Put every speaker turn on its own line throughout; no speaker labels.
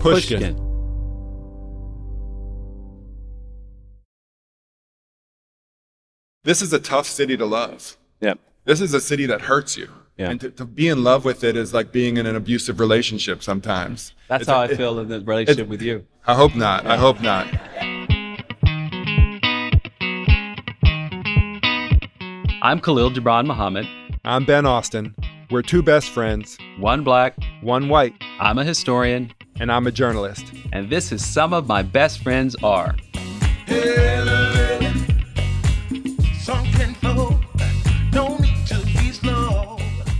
Pushkin.
This is a tough city to love.
Yep.
This is a city that hurts you.
Yeah.
And to, to be in love with it is like being in an abusive relationship sometimes.
That's
It's
how
a-
I feel in the relationship with you.
I hope not. I hope not.
I'm Khalil Gibran Muhammad,
I'm Ben Austin. We're two best friends,
one black,
one white,
I'm a historian,
and I'm a journalist.
and this is Some of My Best Friends Are.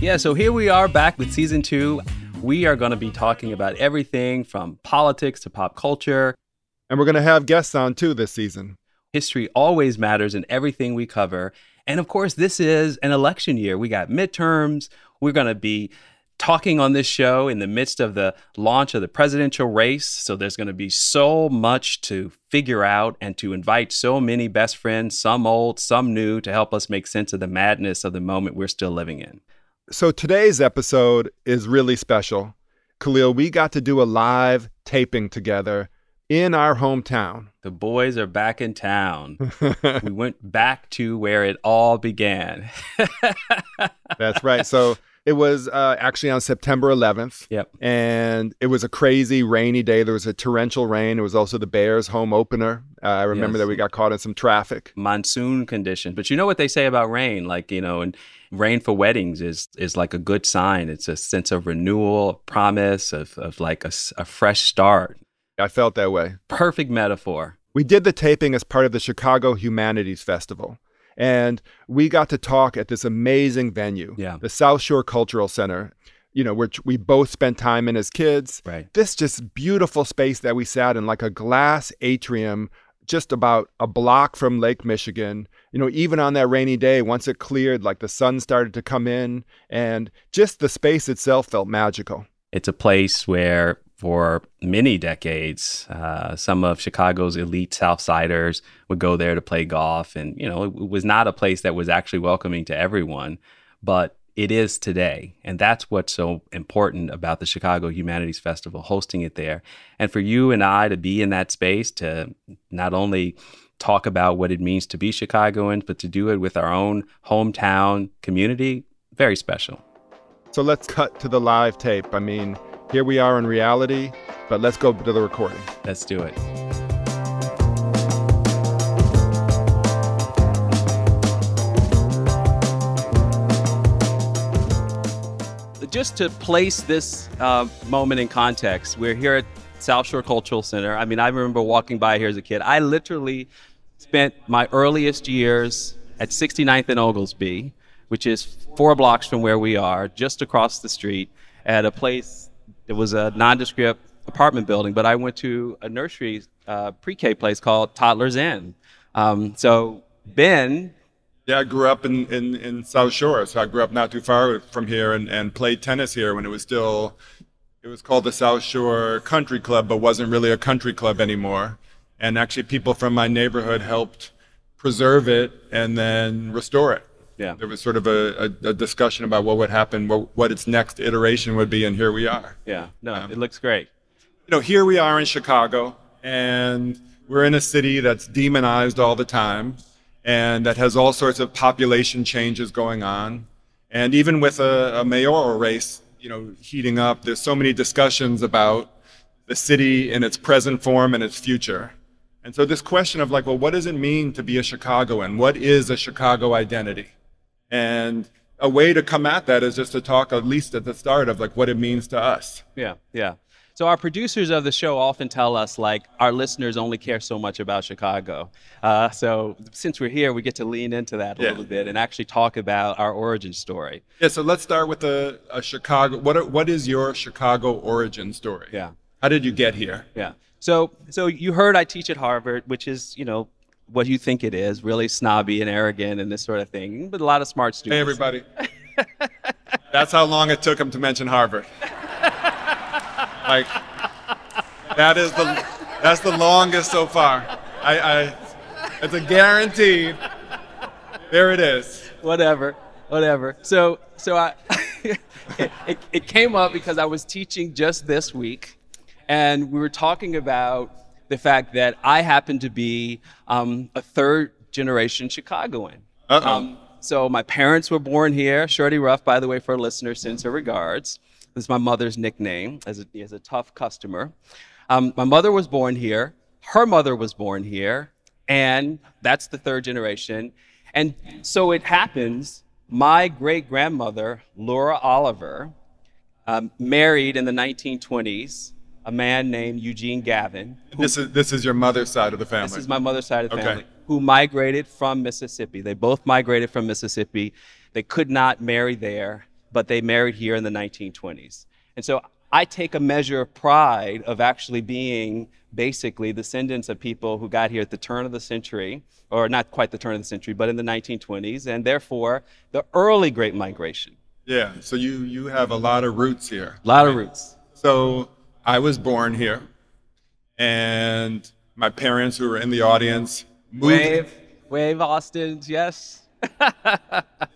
Yeah, so here we are back with season two. We are going to be talking about everything from politics to pop culture.
And we're going to have guests on too this season.
History always matters in everything we cover. And of course, this is an election year. We got midterms. We're going to be talking on this show in the midst of the launch of the presidential race. So there's going to be so much to figure out and to invite so many best friends, some old, some new, to help us make sense of the madness of the moment we're still living in.
So today's episode is really special. Khalil, we got to do a live taping together in our hometown.
The boys are back in town. we went back to where it all began.
That's right. So it was uh, actually on September 11th.
Yep.
And it was a crazy rainy day. There was a torrential rain. It was also the Bears' home opener. Uh, I remember
Yes.
that we got caught in some traffic.
monsoon conditions. But you know what they say about rain, like you know, and rain for weddings is is like a good sign. It's a sense of renewal, promise, of of like a fresh start.
I felt that way.
Perfect metaphor.
We did the taping as part of the Chicago Humanities Festival. And we got to talk at this amazing venue,
Yeah.
the South Shore Cultural Center, you know, which we both spent time in as kids.
Right.
This just beautiful space that we sat in, like a glass atrium, just about a block from Lake Michigan. You know, even on that rainy day, once it cleared, like the sun started to come in, and just the space itself felt magical.
It's a place where, for many decades, uh, some of Chicago's elite Southsiders would go there to play golf, and you know, it was not a place that was actually welcoming to everyone, but it is today. And that's what's so important about the Chicago Humanities Festival, hosting it there. And for you and I to be in that space to not only talk about what it means to be Chicagoans, but to do it with our own hometown community, very special.
So let's cut to the live tape. I mean, here we are in reality, but let's go to the recording.
Let's do it. Just to place this uh, moment in context, we're here at South Shore Cultural Center. I mean, I remember walking by here as a kid. I literally spent my earliest years at 69th and Oglesby, which is four blocks from where we are, just across the street, at a place that was a nondescript apartment building. But I went to a nursery uh, pre-K place called Toddler's Inn. Um, so Ben
Yeah, I grew up in, in, in South Shore, so I grew up not too far from here and, and played tennis here when it was still, it was called the South Shore Country Club, but wasn't really a country club anymore. And actually, people from my neighborhood helped preserve it and then restore it.
Yeah.
There was sort of a, a, a discussion about what would happen, what, what its next iteration would be, and here we are.
Yeah, no, um, it looks great.
you know, here we are in Chicago, and we're in a city that's demonized all the time, and that has all sorts of population changes going on. And even with a, a mayoral race, you know, heating up, there's so many discussions about the city in its present form and its future. And so this question of like, well, what does it mean to be a Chicagoan? What is a Chicago identity? And a way to come at that is just to talk at least at the start of like what it means to us.
Yeah, yeah. So our producers of the show often tell us like our listeners only care so much about Chicago. Uh, so since we're here, we get to lean into that a
Yeah.
little bit and actually talk about our origin story.
Yeah, so let's start with a, a Chicago. What are, what is your Chicago origin story?
Yeah.
How did you get here?
Yeah. So so you heard I teach at Harvard, which is you know what you think it is, really snobby and arrogant and this sort of thing, but a lot of smart students.
Hey, everybody. That's how long it took him to mention Harvard. Like, that is the that's the longest so far. I, I it's a guarantee. There it is.
whatever, whatever. So, so I, it, it, it came up because I was teaching just this week, and we were talking about the fact that I happen to be um, a third generation Chicagoan. Um, so my parents were born here. Shorty Ruff, by the way, for a listener, sends her regards. This is my mother's nickname as a, as a tough customer. Um, my mother was born here. Her mother was born here. And that's the third generation. And so it happens, my great grandmother, Laura Oliver, um, married in the 1920s a man named Eugene Gavin.
This is this is your mother's side of the family.
This is my mother's side of the
Okay.
family, who migrated from Mississippi. They both migrated from Mississippi. They could not marry there, but they married here in the 1920s. And so I take a measure of pride of actually being basically descendants of people who got here at the turn of the century, or not quite the turn of the century, but in the 1920s, and therefore the early Great Migration.
yeah. So you you have a lot of roots here.
A lot of roots.
So I was born here, and my parents, who were in the audience, moved.
Wave, wave, Austin, yes.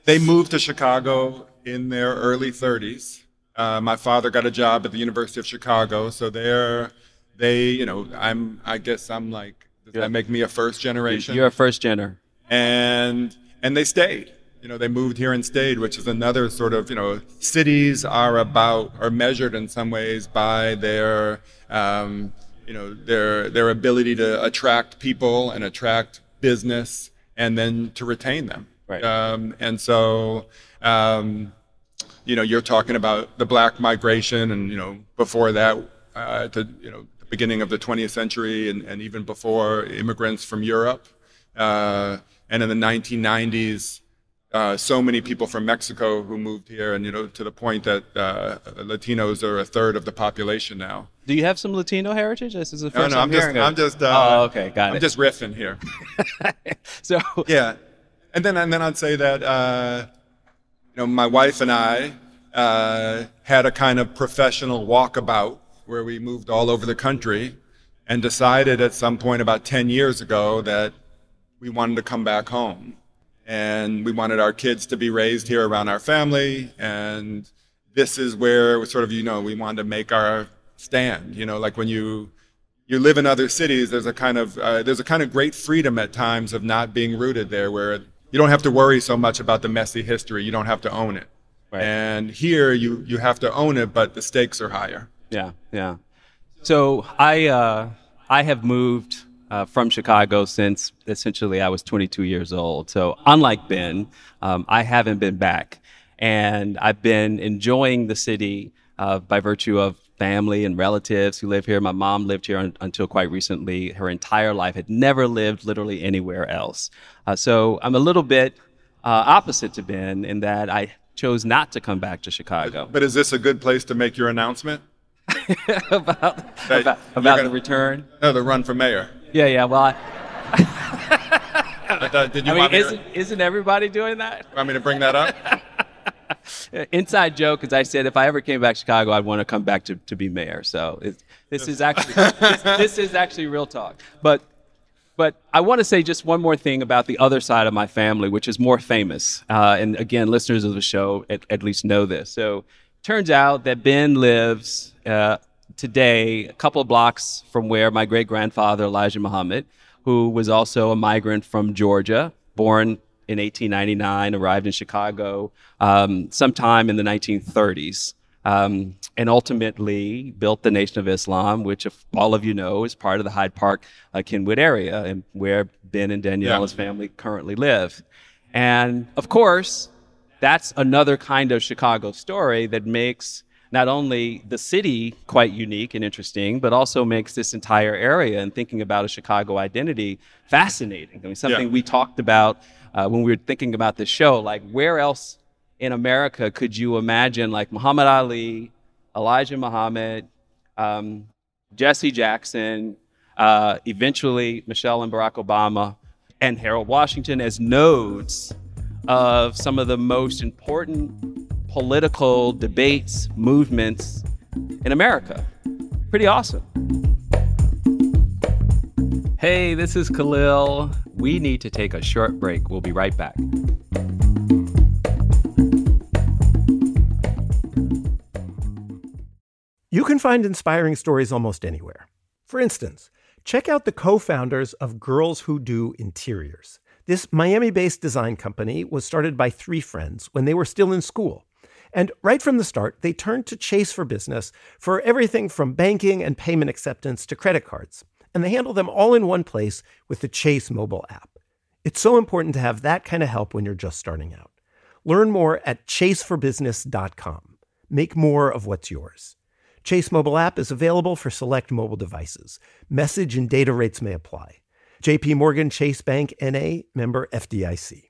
They moved to Chicago in their early 30s. Uh, my father got a job at the University of Chicago, so they're they, you know, I'm I guess I'm like does that make me a first generation?
You're a first gener.
and and they stayed. You know, they moved here and stayed, which is another sort of you know, cities are about are measured in some ways by their um, you know their their ability to attract people and attract business and then to retain them.
Right.
Um, and so. Um, you know, you're talking about the black migration, and you know, before that, uh, to you know, the beginning of the 20th century, and, and even before immigrants from Europe, uh, and in the 1990s, uh, so many people from Mexico who moved here, and you know, to the point that uh, Latinos are a third of the population now.
Do you have some Latino heritage? This is the
No,
first
no,
I'm
I'm just,
hearing
I'm just, uh,
oh, okay, got
I'm
it.
just riffing here.
so,
Yeah, and then and then I'd say that uh, you know my wife and I uh, had a kind of professional walkabout where we moved all over the country and decided at some point about 10 years ago that we wanted to come back home and we wanted our kids to be raised here around our family and this is where we sort of you know we wanted to make our stand you know like when you you live in other cities there's a kind of uh, there's a kind of great freedom at times of not being rooted there where you don't have to worry so much about the messy history you don't have to own it
Right.
and here you you have to own it but the stakes are higher
yeah, yeah. So I uh, I have moved uh, from Chicago since essentially I was 22 years old. So unlike Ben, um, I haven't been back, and I've been enjoying the city uh, by virtue of family and relatives who live here. My mom lived here un- until quite recently. Her entire life had never lived literally anywhere else. Uh, so I'm a little bit uh, opposite to Ben in that I chose not to come back to Chicago.
But is this a good place to make your announcement?
about about, about
gonna-
the return.
No, the run for mayor.
Yeah, yeah. Well, I,
Uh, Did you
I mean, isn't, isn't everybody doing that?
to, want me to bring that up?
Inside joke, because I said if I ever came back to Chicago, I'd want to come back to, to be mayor. So it, this is actually this, this is actually real talk. But but I want to say just one more thing about the other side of my family, which is more famous. Uh, and again, listeners of the show at, at least know this. So turns out that Ben lives uh, today a couple of blocks from where my great grandfather Elijah Muhammad, who was also a migrant from Georgia, born in 1899, arrived in Chicago um, sometime in the 1930s, um, and ultimately built the Nation of Islam, which, if all of you know, is part of the Hyde Park, uh, Kenwood area, and where Ben and Danielle,
Yeah.
family, currently live. And of course, that's another kind of Chicago story that makes not only the city quite unique and interesting, but also makes this entire area and thinking about a Chicago identity fascinating. I mean, something
Yeah.
we talked about uh, when we were thinking about this show. Like, where else in America could you imagine, like Muhammad Ali, Elijah Muhammad, um, Jesse Jackson, uh, eventually Michelle and Barack Obama, and Harold Washington as nodes of some of the most important political debates, movements in America. Pretty awesome. Hey, this is Khalil. We need to take a short break. We'll be right back.
You can find inspiring stories almost anywhere. For instance, check out the co founders of Girls Who Do Interiors. This Miami based design company was started by three friends when they were still in school. And right from the start, they turned to Chase for Business for everything from banking and payment acceptance to credit cards. And they handle them all in one place with the Chase mobile app. It's so important to have that kind of help when you're just starting out. Learn more at chaseforbusiness.com. Make more of what's yours. Chase mobile app is available for select mobile devices. Message and data rates may apply. JP Morgan Chase Bank NA member FDIC.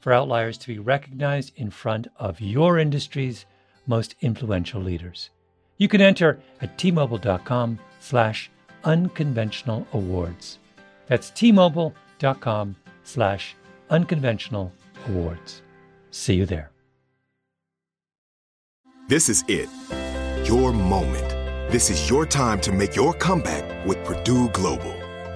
for outliers to be recognized in front of your industry's most influential leaders. You can enter at tmobile.com slash unconventional awards. That's tmobile.com slash unconventional awards. See you there.
This is it. Your moment. This is your time to make your comeback with Purdue Global.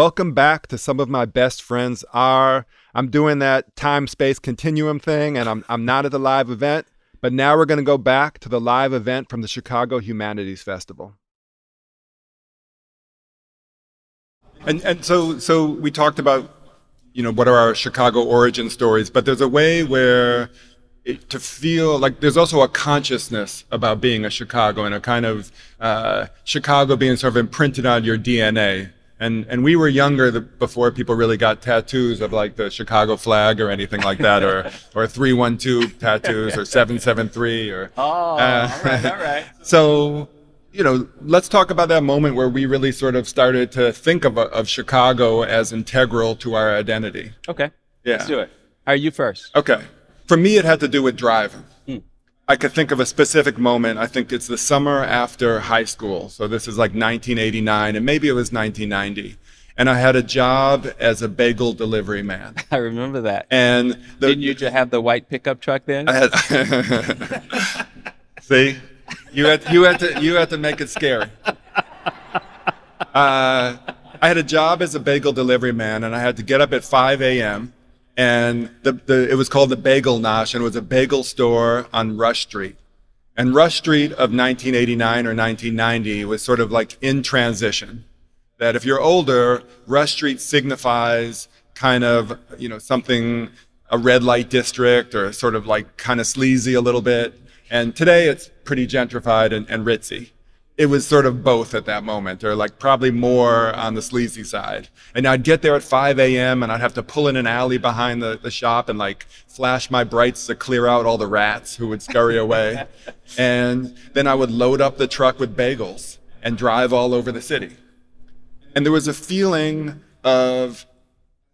Welcome back to some of my best friends are. I'm doing that time space continuum thing, and I'm, I'm not at the live event, but now we're going to go back to the live event from the Chicago Humanities Festival.
And and so so we talked about you know what are our Chicago origin stories, but there's a way where it, to feel like there's also a consciousness about being a Chicago and a kind of uh, Chicago being sort of imprinted on your DNA. And and we were younger the, before people really got tattoos of like the Chicago flag or anything like that, or or three one two tattoos or seven seven three or.
Oh, uh, all right, all right.
so you know, let's talk about that moment where we really sort of started to think of, of Chicago as integral to our identity.
Okay.
Yeah.
Let's do it. Are you first?
Okay. For me, it had to do with driving. I could think of a specific moment. I think it's the summer after high school. So this is like 1989, and maybe it was 1990. And I had a job as a bagel delivery man.
I remember that.
And
the, didn't you just have the white pickup truck then?
I had. See, you had you had to you had to make it scary. Uh, I had a job as a bagel delivery man, and I had to get up at 5 a.m. And the, the it was called the Bagel Nosh, and it was a bagel store on Rush Street. And Rush Street of 1989 or 1990 was sort of like in transition. That if you're older, Rush Street signifies kind of you know something a red light district or sort of like kind of sleazy a little bit. And today it's pretty gentrified and, and ritzy. It was sort of both at that moment, or like probably more on the sleazy side. And I'd get there at 5 a.m. and I'd have to pull in an alley behind the, the shop and like flash my brights to clear out all the rats who would scurry away. and then I would load up the truck with bagels and drive all over the city. And there was a feeling of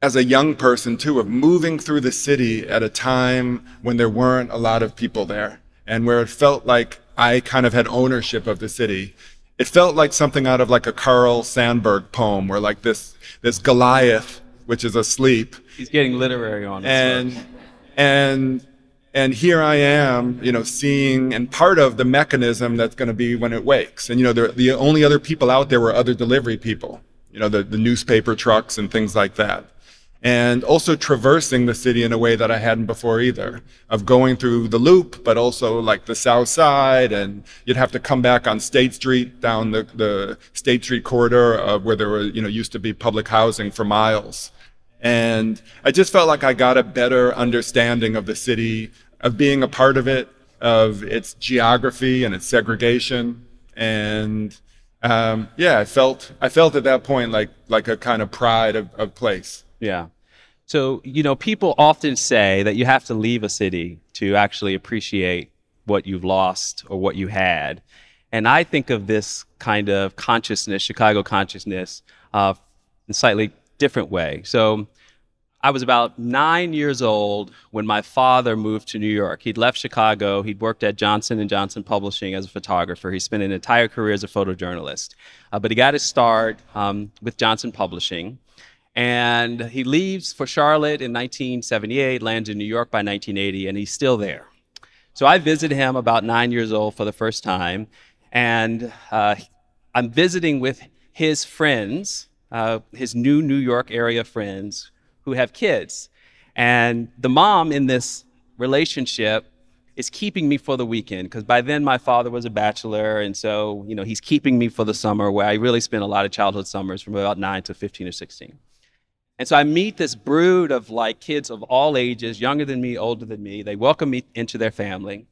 as a young person too of moving through the city at a time when there weren't a lot of people there and where it felt like I kind of had ownership of the city. It felt like something out of like a Carl Sandburg poem where like this this Goliath, which is asleep.
He's getting literary on
us. And and and here I am, you know, seeing and part of the mechanism that's going to be when it wakes. And you know, the the only other people out there were other delivery people, you know, the the newspaper trucks and things like that and also traversing the city in a way that I hadn't before either, of going through the loop, but also like the south side, and you'd have to come back on State Street down the, the State Street corridor of where there were, you know, used to be public housing for miles. And I just felt like I got a better understanding of the city, of being a part of it, of its geography and its segregation. And um, yeah, I felt I felt at that point like like a kind of pride of, of place.
Yeah. So, you know, people often say that you have to leave a city to actually appreciate what you've lost or what you had. And I think of this kind of consciousness, Chicago consciousness, uh, in a slightly different way. So, I was about nine years old when my father moved to New York. He'd left Chicago. He'd worked at Johnson and Johnson Publishing as a photographer. He spent an entire career as a photojournalist, uh, but he got his start um, with Johnson Publishing. And he leaves for Charlotte in 1978, lands in New York by 1980, and he's still there. So I visited him about nine years old for the first time, and uh, I'm visiting with his friends, uh, his new New York area friends who have kids. And the mom in this relationship is keeping me for the weekend because by then my father was a bachelor and so you know he's keeping me for the summer where i really spent a lot of childhood summers from about 9 to 15 or 16 and so I meet this brood of like kids of all ages, younger than me, older than me. They welcome me into their family.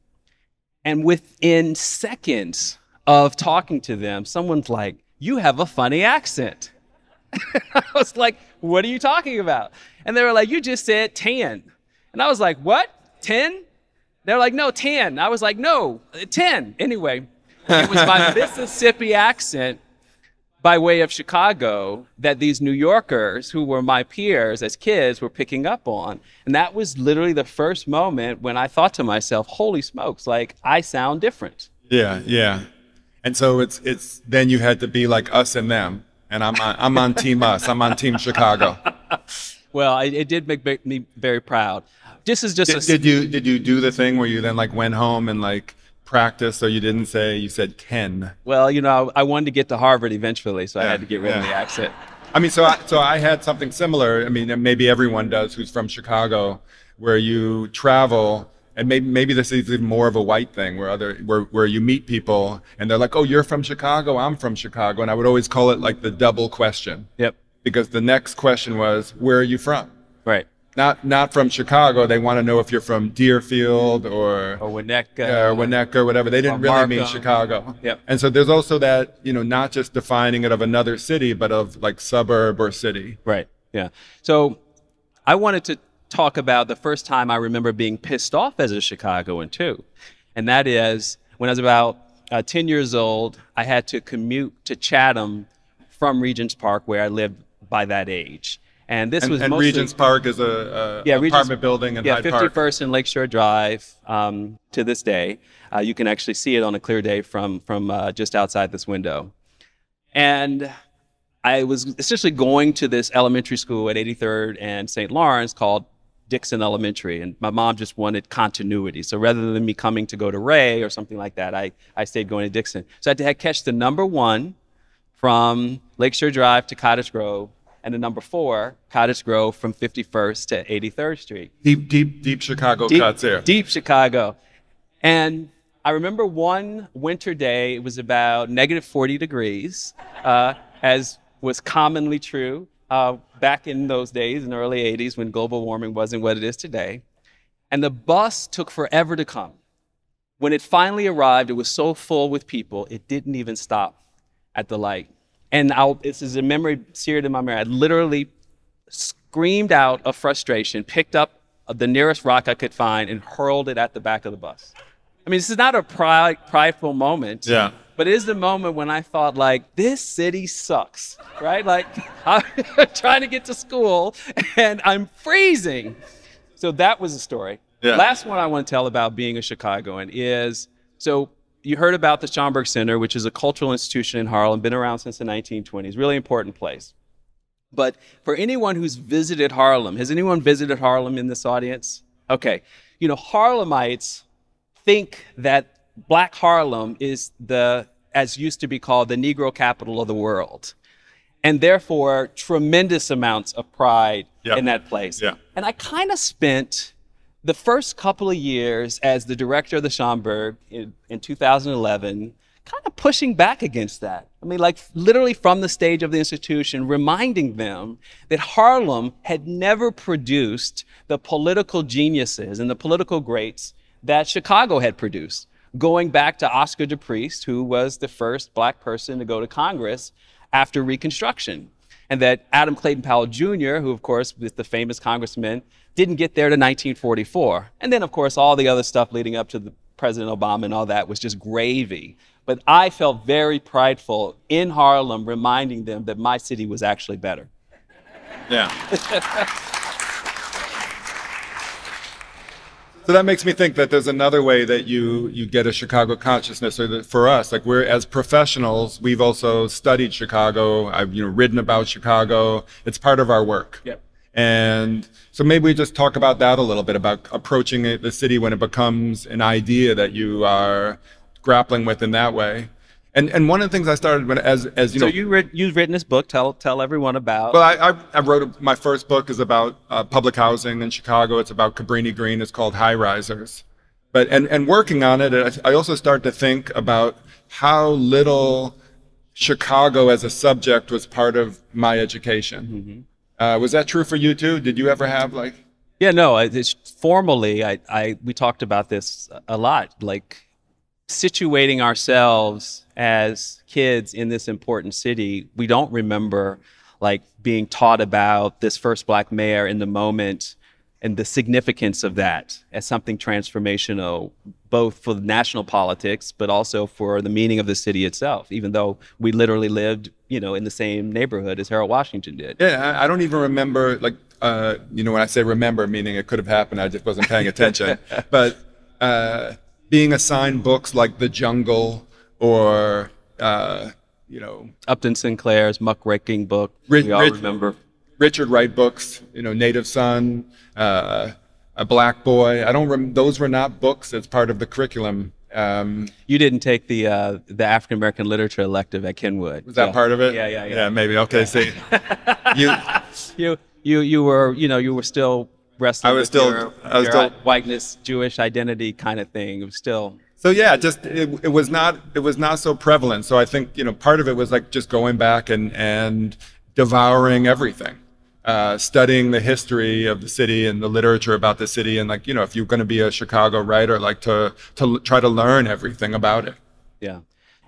And within seconds of talking to them, someone's like, You have a funny accent. I was like, What are you talking about? And they were like, You just said 10. And I was like, What? 10? They're like, No, 10. I was like, No, 10. Anyway, it was my Mississippi accent by way of Chicago that these New Yorkers who were my peers as kids were picking up on. And that was literally the first moment when I thought to myself, holy smokes, like I sound different.
Yeah, yeah. And so it's it's then you had to be like us and them. And I'm on, I'm on team us. I'm on team Chicago.
well, it, it did make me very proud. This is just
did,
a,
did you did you do the thing where you then like went home and like practice so you didn't say you said 10
well you know i wanted to get to harvard eventually so yeah, i had to get rid yeah. of the accent.
I mean so I, so I had something similar. I mean maybe everyone does who's from chicago where you travel and maybe maybe this is even more of a white thing where other where, where you meet people and they're like oh you're from chicago i'm from chicago and i would always call it like the double question.
Yep.
Because the next question was where are you from?
Right
not not from Chicago. They want to know if you're from Deerfield or
or Winnetka
or Winnetka whatever. They didn't really mean Chicago.
Yep.
And so there's also that you know not just defining it of another city, but of like suburb or city.
Right. Yeah. So I wanted to talk about the first time I remember being pissed off as a Chicagoan too, and that is when I was about uh, 10 years old. I had to commute to Chatham from Regent's Park, where I lived by that age. And this
and,
was
and
mostly,
Regent's Park is a, a
yeah,
apartment
Regent's,
building in
yeah,
Hyde
51st
Park.
and Lakeshore Drive um, to this day. Uh, you can actually see it on a clear day from from uh, just outside this window. And I was essentially going to this elementary school at 83rd and St. Lawrence called Dixon Elementary, and my mom just wanted continuity. So rather than me coming to go to Ray or something like that, I, I stayed going to Dixon. So I had to catch the number one from Lakeshore Drive to Cottage Grove and the number four, Cottage Grove from 51st to 83rd Street.
Deep, deep, deep Chicago
deep,
cuts there.
Deep Chicago. And I remember one winter day, it was about negative 40 degrees, uh, as was commonly true uh, back in those days, in the early 80s, when global warming wasn't what it is today. And the bus took forever to come. When it finally arrived, it was so full with people, it didn't even stop at the light. And I'll, this is a memory seared in my memory. I literally screamed out of frustration, picked up the nearest rock I could find, and hurled it at the back of the bus. I mean, this is not a pride, prideful moment.
Yeah.
But it is the moment when I thought, like, this city sucks, right? Like, I'm trying to get to school and I'm freezing. So that was the story.
Yeah.
Last one I want to tell about being a Chicagoan is so you heard about the Schomburg Center, which is a cultural institution in Harlem, been around since the 1920s, really important place. But for anyone who's visited Harlem, has anyone visited Harlem in this audience? Okay. You know, Harlemites think that Black Harlem is the, as used to be called, the Negro capital of the world. And therefore, tremendous amounts of pride
Yep.
in that place.
Yeah.
And I kind of spent the first couple of years as the director of the Schomburg in, in 2011, kind of pushing back against that. I mean, like literally from the stage of the institution, reminding them that Harlem had never produced the political geniuses and the political greats that Chicago had produced. Going back to Oscar DePriest, who was the first black person to go to Congress after Reconstruction. And that Adam Clayton Powell Jr., who of course was the famous congressman, didn't get there to 1944. And then, of course, all the other stuff leading up to the President Obama and all that was just gravy. But I felt very prideful in Harlem, reminding them that my city was actually better.
Yeah. so that makes me think that there's another way that you you get a Chicago consciousness, or that for us, like we're as professionals, we've also studied Chicago. I've you know written about Chicago. It's part of our work.
Yep.
And so maybe we just talk about that a little bit about approaching the city when it becomes an idea that you are grappling with in that way. And and one of the things I started when as as you
so
know
you read, you've written this book. Tell tell everyone about.
well, I, I, I wrote a, my first book is about uh, public housing in Chicago. It's about Cabrini Green. It's called High Risers. But and and working on it, I, I also start to think about how little Chicago as a subject was part of my education. Uh, was that true for you too? Did you ever have like?
Yeah, no. It's formally, I, I, we talked about this a lot, like situating ourselves as kids in this important city. We don't remember like being taught about this first black mayor in the moment and the significance of that as something transformational, both for national politics, but also for the meaning of the city itself, even though we literally lived, you know, in the same neighborhood as Harold Washington did.
Yeah, I don't even remember, like, uh, you know, when I say remember, meaning it could have happened, I just wasn't paying attention. but uh, being assigned books like The Jungle or, uh, you know,
Upton Sinclair's muckraking book,
Rich,
we all
Rich,
remember.
Richard Wright books, you know, Native Son, uh, A Black Boy. I don't. Rem- those were not books as part of the curriculum. Um,
You didn't take the uh, the African American literature elective at Kenwood.
was that
so-
part of it?
Yeah, yeah, yeah.
Yeah, maybe. Okay, see, you.
You you you were you know you were still wrestling.
I was
with
still-
your,
I was still-
whiteness, Jewish identity kind of thing. It was still
So yeah, just it, it was not it was not so prevalent. So I think you know part of it was like just going back and and devouring everything, uh, studying the history of the city and the literature about the city, and like you know if you're going to be a Chicago writer, like to to try to learn everything about it.
Yeah.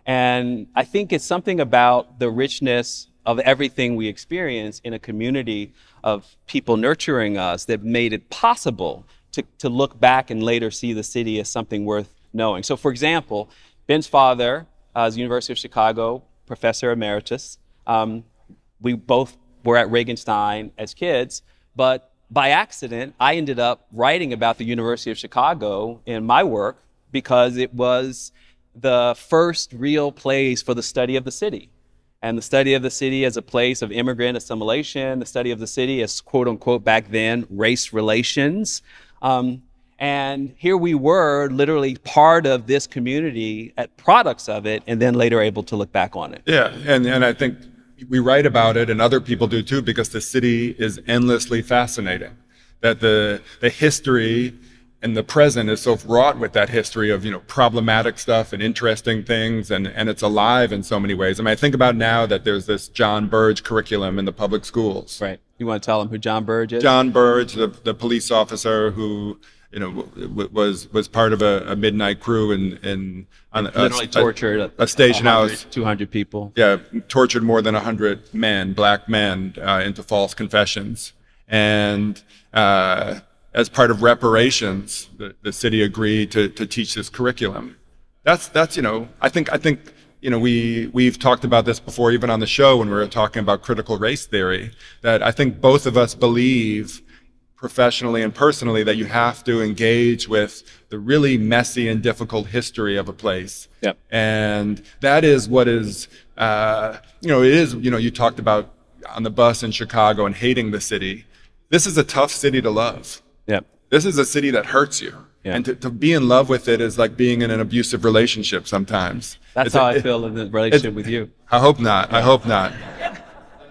And I think it's something about the richness of everything we experience in a community of people nurturing us that made it possible to, to look back and later see the city as something worth knowing. So, for example, Ben's father uh, is University of Chicago professor emeritus. Um, we both were at Regenstein as kids, but by accident, I ended up writing about the University of Chicago in my work because it was the first real place for the study of the city. And the study of the city as a place of immigrant assimilation, the study of the city as quote unquote back then race relations. Um, and here we were, literally part of this community, at products of it, and then later able to look back on it.
Yeah, and and I think we write about it, and other people do too, because the city is endlessly fascinating. That the the history and the present is so wrought with that history of you know problematic stuff and interesting things, and and it's alive in so many ways. I mean, I think about now that there's this John Burge curriculum in the public schools.
Right. You want to tell them who John Burge is?
John Burge, the, the police officer who you know w- w- was was part of a, a midnight crew and and on a,
Literally
a-
tortured a,
station house
200 people.
yeah, tortured more than 100 men, black men, uh, into false confessions. And uh, as part of reparations, the, the city agreed to, to teach this curriculum. That's, that's, you know, I think, I think, you know, we, we've talked about this before, even on the show when we were talking about critical race theory, that I think both of us believe professionally and personally that you have to engage with the really messy and difficult history of a place.
Yep.
And that is what is, uh, you know, it is, you know, you talked about on the bus in Chicago and hating the city. This is a tough city to love.
Yep.
This is a city that hurts you.
Yeah.
And to, to be in love with it is like being in an abusive relationship sometimes.
That's
It's
how I
it-
feel in the relationship with you.
I hope not. I hope not.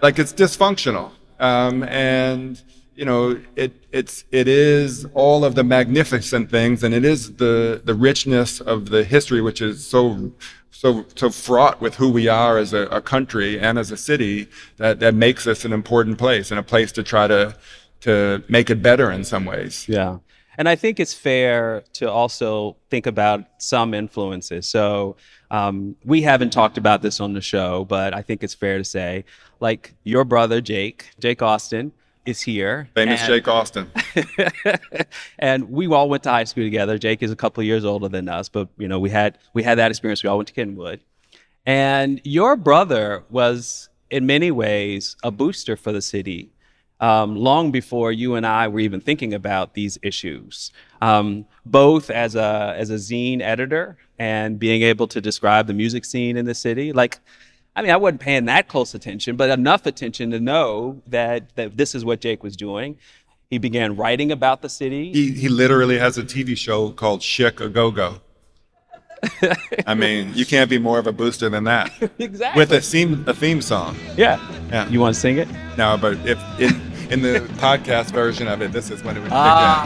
Like it's dysfunctional, um, and you know it it's it is all of the magnificent things, and it is the the richness of the history, which is so so so fraught with who we are as a, a country and as a city that that makes us an important place and a place to try to to make it better in some ways.
Yeah. And I think it's fair to also think about some influences. So um, we haven't talked about this on the show, but I think it's fair to say, like your brother Jake, Jake Austin, is here.
Famous
and-
Jake Austin.
and we all went to high school together. Jake is a couple of years older than us, but you know we had we had that experience. We all went to Kenwood, and your brother was in many ways a booster for the city. Um, long before you and I were even thinking about these issues, um, both as a as a zine editor and being able to describe the music scene in the city, like I mean, I wasn't paying that close attention, but enough attention to know that, that this is what Jake was doing. He began writing about the city.
He he literally has a TV show called Chic-A-Go-Go. I mean, you can't be more of a booster than that.
exactly.
With a theme a theme song.
yeah.
Yeah.
You want to sing it?
No, but if in, in the podcast version of it, this is when it would
Ah.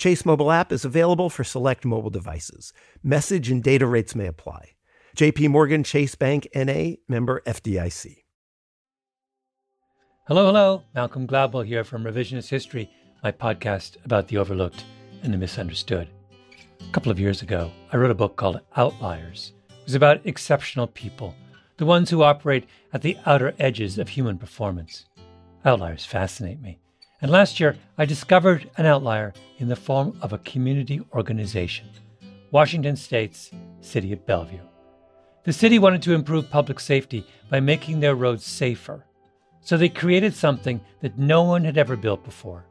Chase mobile app is available for select mobile devices. Message and data rates may apply. JP Morgan Chase Bank NA member FDIC.
Hello, hello. Malcolm Gladwell here from Revisionist History, my podcast about the overlooked and the misunderstood. A couple of years ago, I wrote a book called Outliers. It was about exceptional people, the ones who operate at the outer edges of human performance. Outliers fascinate me. And last year, I discovered an outlier in the form of a community organization Washington State's City of Bellevue. The city wanted to improve public safety by making their roads safer. So they created something that no one had ever built before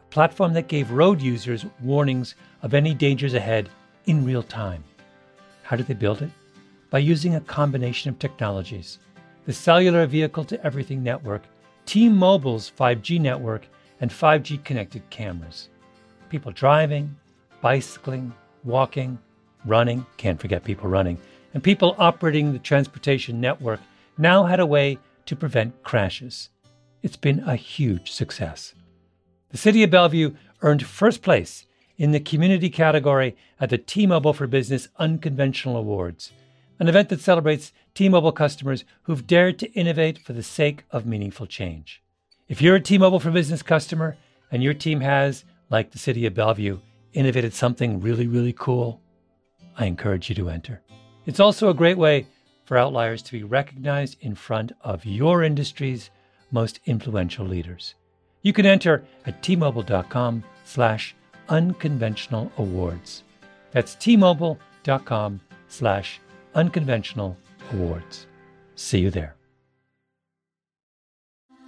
a platform that gave road users warnings of any dangers ahead in real time. How did they build it? By using a combination of technologies the cellular vehicle to everything network, T Mobile's 5G network, and 5G connected cameras. People driving, bicycling, walking, running, can't forget people running, and people operating the transportation network now had a way to prevent crashes. It's been a huge success. The City of Bellevue earned first place in the community category at the T Mobile for Business Unconventional Awards, an event that celebrates T Mobile customers who've dared to innovate for the sake of meaningful change. If you're a T Mobile for Business customer and your team has, like the City of Bellevue, innovated something really, really cool, I encourage you to enter. It's also a great way for outliers to be recognized in front of your industry's most influential leaders. You can enter at tmobile.com slash unconventional awards. That's tmobile.com slash unconventional awards. See you there.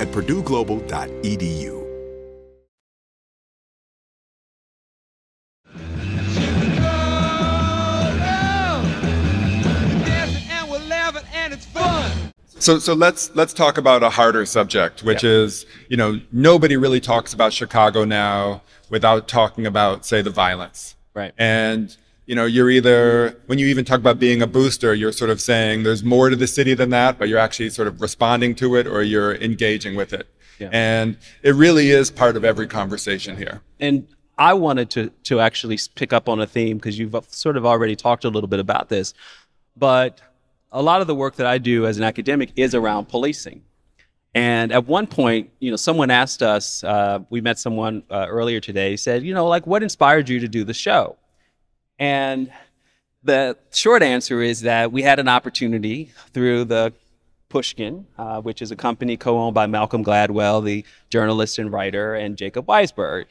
at purdueglobal.edu.
So, so let's let's talk about a harder subject, which
Yeah.
is you know nobody really talks about Chicago now without talking about say the violence.
Right.
And you know you're either when you even talk about being a booster, you're sort of saying there's more to the city than that, but you're actually sort of responding to it or you're engaging with it.
Yeah.
And it really is part of every conversation here.
and I wanted to to actually pick up on a theme because you've sort of already talked a little bit about this, but a lot of the work that I do as an academic is around policing. And at one point, you know, someone asked us. Uh, we met someone uh, earlier today. Said, you know, like what inspired you to do the show? And the short answer is that we had an opportunity through the Pushkin, uh, which is a company co-owned by Malcolm Gladwell, the journalist and writer, and Jacob Weisberg.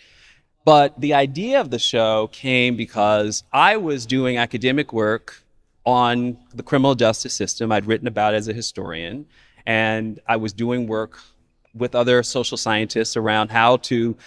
But the idea of the show came because I was doing academic work on the criminal justice system. I'd written about as a historian, and I was doing work with other social scientists around how to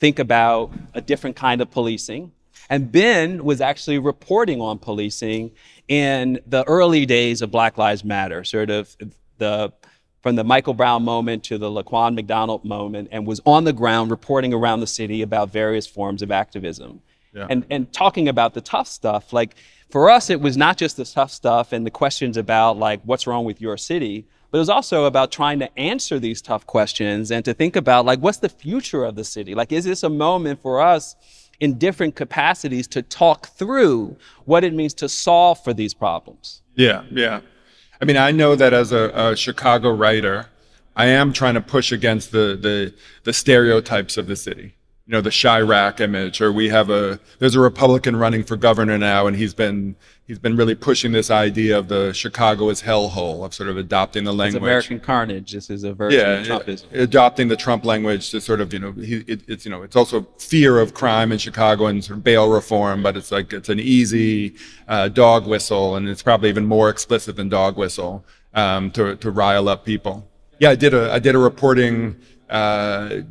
think about a different kind of policing. And Ben was actually reporting on policing in the early days of Black Lives Matter, sort of the from the Michael Brown moment to the Laquan McDonald moment, and was on the ground reporting around the city about various forms of activism. And and talking about the tough stuff. Like for us, it was not just the tough stuff and the questions about like what's wrong with your city, but it was also about trying to answer these tough questions and to think about like what's the future of the city? Like, is this a moment for us in different capacities to talk through what it means to solve for these problems.
Yeah, yeah. I mean, I know that as a, a Chicago writer, I am trying to push against the, the, the stereotypes of the city you know the Chiraq image, or we have a there's a Republican running for governor now, and he's been he's been really pushing this idea of the Chicago as hellhole of sort of adopting the language.
It's American carnage. This is a version
yeah,
of Trumpism.
adopting the Trump language to sort of you know he, it, it's you know it's also fear of crime in Chicago and sort of bail reform, but it's like it's an easy uh, dog whistle, and it's probably even more explicit than dog whistle um, to to rile up people. Yeah, I did a I did a reporting. Uh,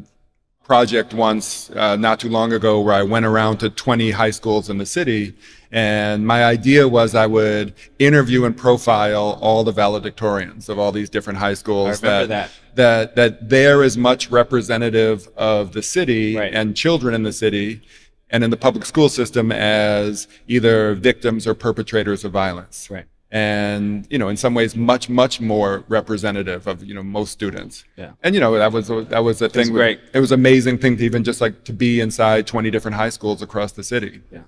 project once uh, not too long ago where I went around to 20 high schools in the city. And my idea was I would interview and profile all the valedictorians of all these different high schools.
that, that,
that that they're as much representative of the city
right.
and children in the city and in the public school system as either victims or perpetrators of violence.
Right
and you know in some ways much much more representative of you know most students.
Yeah.
And you know that was that was a thing was
great.
it was amazing thing to even just like to be inside 20 different high schools across the city.
Yeah.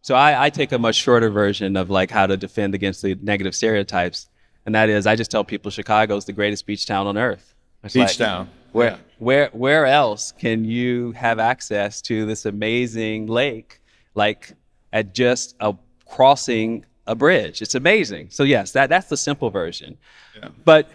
So I, I take a much shorter version of like how to defend against the negative stereotypes and that is i just tell people chicago is the greatest beach town on earth.
It's beach like, town.
where?
yeah.
where where else can you have access to this amazing lake like at just a crossing a bridge. It's amazing. So yes, that that's the simple version.
Yeah.
But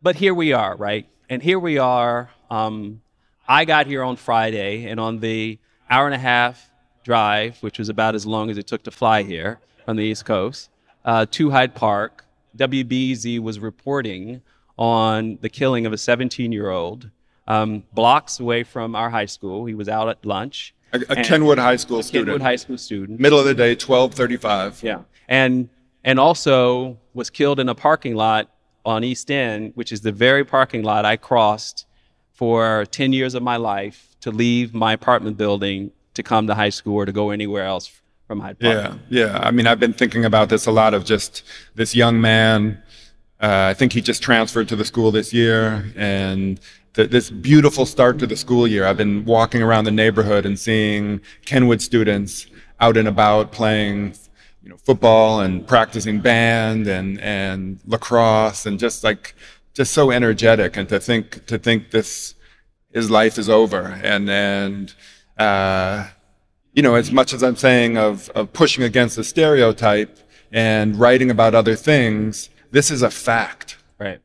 but here we are, right? And here we are. Um, I got here on Friday, and on the hour and a half drive, which was about as long as it took to fly here from the East Coast uh, to Hyde Park, WBEZ was reporting on the killing of a 17-year-old um, blocks away from our high school. He was out at lunch.
A, a Kenwood High School
a
student.
Kenwood High School student.
Middle of the day, twelve thirty-five.
Yeah, and and also was killed in a parking lot on East End, which is the very parking lot I crossed for ten years of my life to leave my apartment building to come to high school or to go anywhere else from Hyde Park.
Yeah, yeah. I mean, I've been thinking about this a lot of just this young man. Uh, I think he just transferred to the school this year, and the, this beautiful start to the school year. I've been walking around the neighborhood and seeing Kenwood students out and about playing, you know, football and practicing band and and lacrosse and just like just so energetic. And to think to think this his life is over and and uh, you know, as much as I'm saying of of pushing against the stereotype and writing about other things, this is a fact.
Right.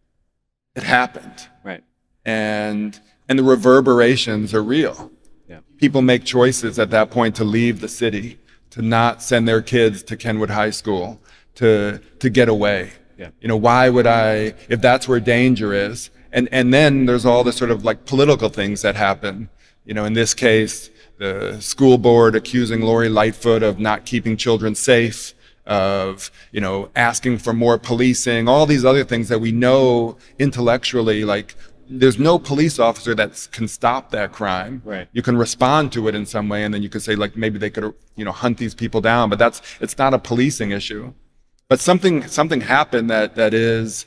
It happened
Right.
and and the reverberations are real.
Yeah.
People make choices at that point to leave the city, to not send their kids to Kenwood High School, to to get away.
Yeah.
You know, why would I if that's where danger is? And and then there's all the sort of like political things that happen. You know, in this case, the school board accusing Lori Lightfoot of not keeping children safe of you know asking for more policing all these other things that we know intellectually like there's no police officer that can stop that crime
Right.
you can respond to it in some way and then you could say like maybe they could you know hunt these people down but that's it's not a policing issue but something something happened that that is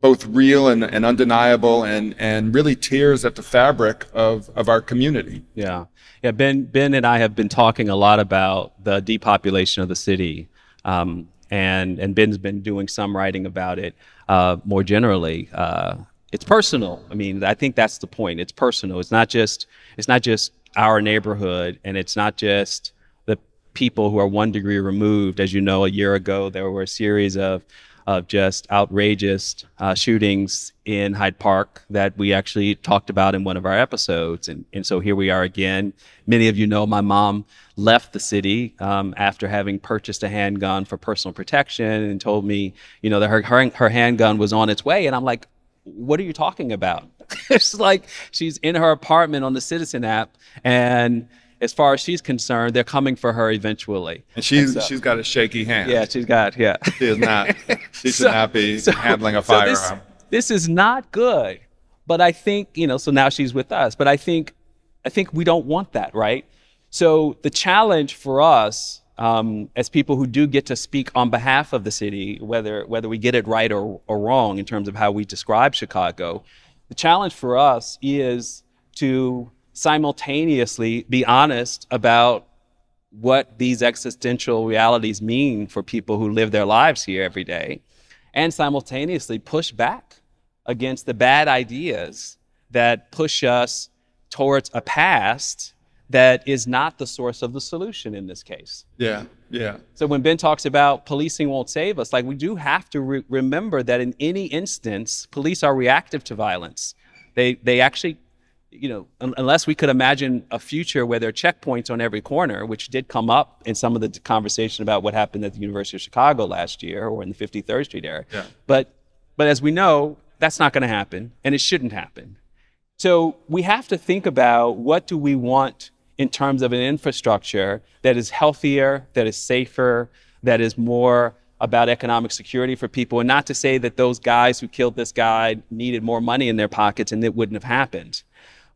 both real and, and undeniable and and really tears at the fabric of of our community
Yeah. Yeah. Ben, Ben and I have been talking a lot about the depopulation of the city. Um, and, and Ben's been doing some writing about it uh, more generally. Uh, it's personal. I mean, I think that's the point. It's personal. It's not just, it's not just our neighborhood and it's not just the people who are one degree removed. As you know, a year ago, there were a series of, of just outrageous uh, shootings in Hyde Park that we actually talked about in one of our episodes. And, and so here we are again. Many of you know my mom left the city um, after having purchased a handgun for personal protection and told me, you know, that her, her, her handgun was on its way. And I'm like, what are you talking about? it's like she's in her apartment on the Citizen app and as far as she's concerned, they're coming for her eventually.
and she's
so-
she's got a shaky hand
Yeah, she's got, yeah.
she is not she should
So-
not be
so-
handling a
so this-
firearm
this, is not good. But I think, you know, so now she's with us. But I think I think we don't want that, right? So the challenge for us um, as people who do get to speak on behalf of the city, whether whether we get it right or, or wrong in terms of how we describe Chicago, the challenge for us is to simultaneously be honest about what these existential realities mean for people who live their lives here every day, and simultaneously push back against the bad ideas that push us towards a past that is not the source of the solution in this case.
Yeah, yeah.
So when Ben talks about policing won't save us, like we do have to re- remember that in any instance, police are reactive to violence. They they actually, you know, un- unless we could imagine a future where there are checkpoints on every corner, which did come up in some of the conversation about what happened at the University of Chicago last year or in the 53rd Street area.
Yeah.
But but as we know, that's not going to happen, and it shouldn't happen. So we have to think about what do we want in terms of an infrastructure that is healthier, that is safer, that is more about economic security for people. And not to say that those guys who killed this guy needed more money in their pockets and it wouldn't have happened.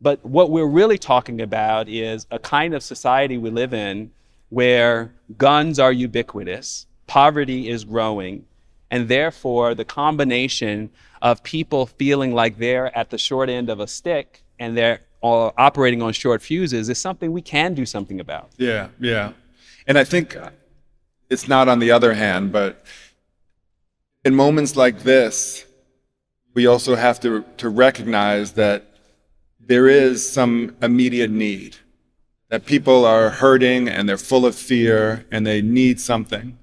But what we're really talking about is a kind of society we live in where guns are ubiquitous, poverty is growing, and therefore the combination of people feeling like they're at the short end of a stick and they're operating on short fuses is something we can do something about.
Yeah, yeah. And I think it's not on the other hand, but in moments like this, we also have to, to recognize that there is some immediate need, that people are hurting and they're full of fear and they need something.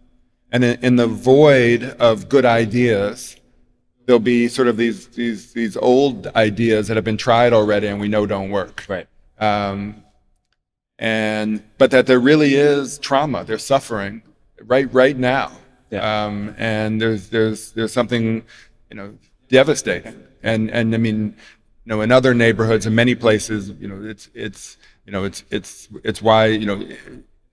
And in, in the void of good ideas, there'll be sort of these, these, these old ideas that have been tried already and we know don't work.
Right.
Um, and but that there really is trauma, there's suffering right right now.
Yeah.
Um, and there's there's there's something you know devastating. And and I mean, you know, in other neighborhoods, in many places, you know, it's it's you know it's it's it's why you know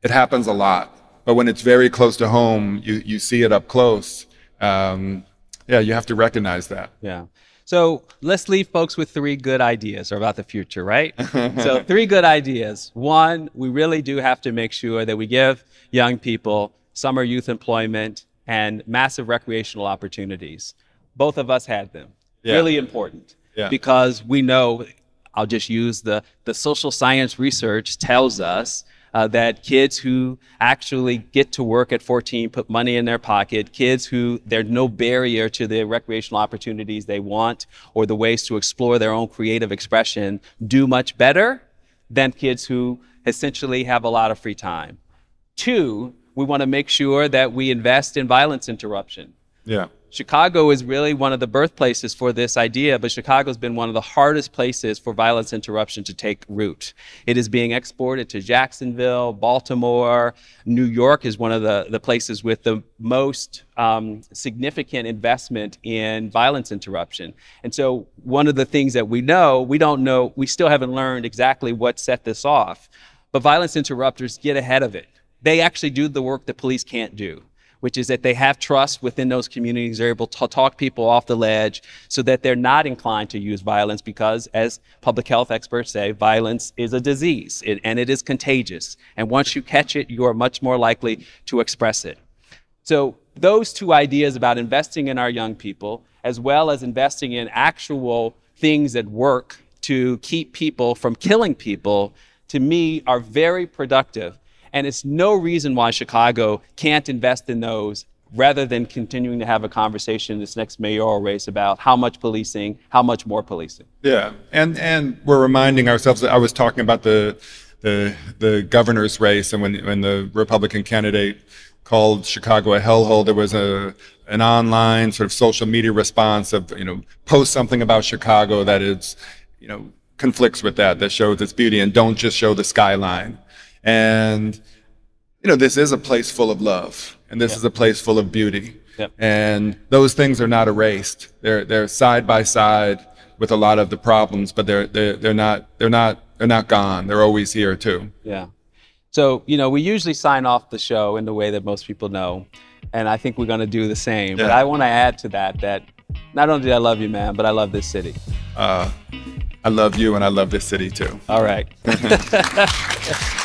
it happens a lot. But when it's very close to home, you you see it up close. Um, yeah, you have to recognize that.
Yeah. So let's leave folks with three good ideas about the future, right? so, three good ideas. One, we really do have to make sure that we give young people summer youth employment and massive recreational opportunities. Both of us had them.
Yeah.
Really important
Yeah.
because we know, I'll just use the, the social science research tells us uh, that kids who actually get to work at 14 put money in their pocket, kids who there's no barrier to the recreational opportunities they want or the ways to explore their own creative expression do much better than kids who essentially have a lot of free time. Two, we want to make sure that we invest in violence interruption.
Yeah.
Chicago is really one of the birthplaces for this idea, but Chicago's been one of the hardest places for violence interruption to take root. It is being exported to Jacksonville, Baltimore. New York is one of the, the places with the most um, significant investment in violence interruption. And so, one of the things that we know, we don't know, we still haven't learned exactly what set this off, but violence interrupters get ahead of it. They actually do the work that police can't do which is that they have trust within those communities. They're able to talk people off the ledge so that they're not inclined to use violence because, as public health experts say, violence is a disease and it is contagious. And once you catch it, you are much more likely to express it. So, those two ideas about investing in our young people, as well as investing in actual things that work to keep people from killing people, to me are very productive and it's no reason why Chicago can't invest in those rather than continuing to have a conversation in this next mayoral race about how much policing, how much more policing.
Yeah, and and we're reminding ourselves that I was talking about the the the governor's race, and when when the Republican candidate called Chicago a hellhole, there was a an online sort of social media response of you know post something about Chicago that is you know conflicts with that that shows its beauty, and don't just show the skyline. And you know this is a place full of love, and this is a place full of beauty.
Yep.
And those things are not erased. They're they're side by side with a lot of the problems, but they're they're they're not they're not they're not gone. They're always here too.
Yeah. So, you know, we usually sign off the show in the way that most people know. And I think we're going to do the same.
Yeah.
But I want to add to that that not only do I love you, man, but I love this city.
Uh, I love you, and I love this city too.
All right.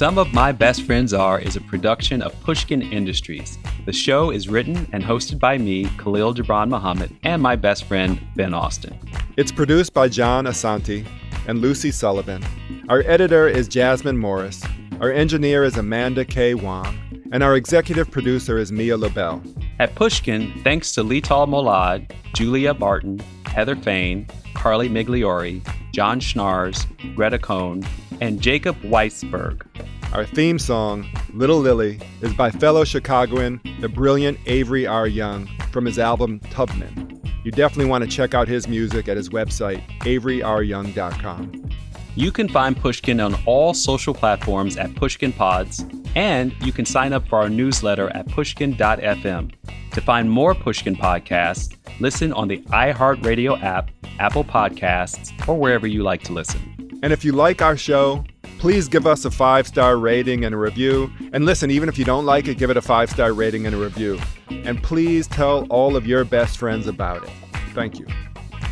Some of My Best Friends Are is a production of Pushkin Industries. The show is written and hosted by me, Khalil Gibran Muhammad, and my best friend, Ben Austin.
It's produced by John Asante and Lucy Sullivan. Our editor is Jasmine Morris. Our engineer is Amanda K. Wong. And our executive producer is Mia Lobel.
At Pushkin, thanks to Lital Molad, Julia Barton, Heather Fain, Carly Migliori, John Schnars, Greta Cohn, and Jacob Weisberg.
Our theme song, Little Lily, is by fellow Chicagoan, the brilliant Avery R. Young, from his album Tubman. You definitely want to check out his music at his website, averyryoung.com.
You can find Pushkin on all social platforms at Pushkin Pods, and you can sign up for our newsletter at pushkin.fm. To find more Pushkin podcasts, listen on the iHeartRadio app, Apple Podcasts, or wherever you like to listen.
And if you like our show, please give us a five star rating and a review. And listen, even if you don't like it, give it a five star rating and a review. And please tell all of your best friends about it. Thank you.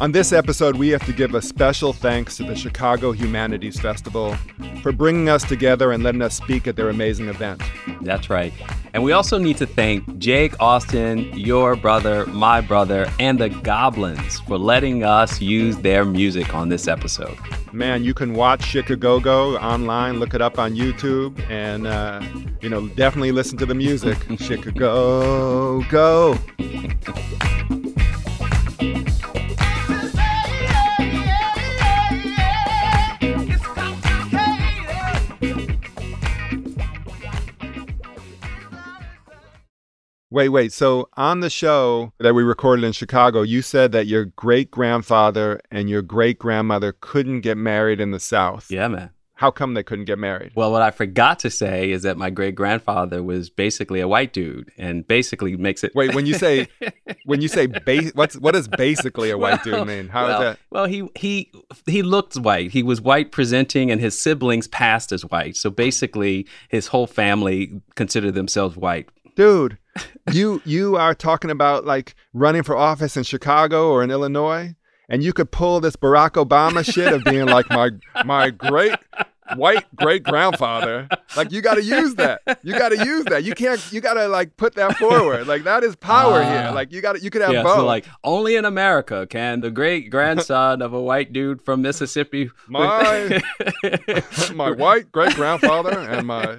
On this episode, we have to give a special thanks to the Chicago Humanities Festival for bringing us together and letting us speak at their amazing event.
That's right. And we also need to thank Jake Austin, your brother, my brother, and the Goblins for letting us use their music on this episode.
Man, you can watch Chic-A-Go-Go online, look it up on YouTube, and, uh, you know, definitely listen to the music. Chicago, Wait, wait. So on the show that we recorded in Chicago, you said that your great grandfather and your great grandmother couldn't get married in the South.
Yeah, man.
How come they couldn't get married?
Well, what I forgot to say is that my great grandfather was basically a white dude, and basically makes it.
Wait, when you say when you say ba- what's what does basically a white
well,
dude mean? How
well,
is that?
Well, he he he looked white. He was white presenting, and his siblings passed as white. So basically, his whole family considered themselves white.
Dude, you you are talking about like running for office in Chicago or in Illinois, and you could pull this Barack Obama shit of being like my my great white great grandfather. Like you got to use that. You got to use that. You can't. You got to like put that forward. Like that is power
Ah.
here. Like you got to. You could have
Yeah,
both.
so like only in America can the great grandson of a white dude from Mississippi.
my my white great grandfather and my.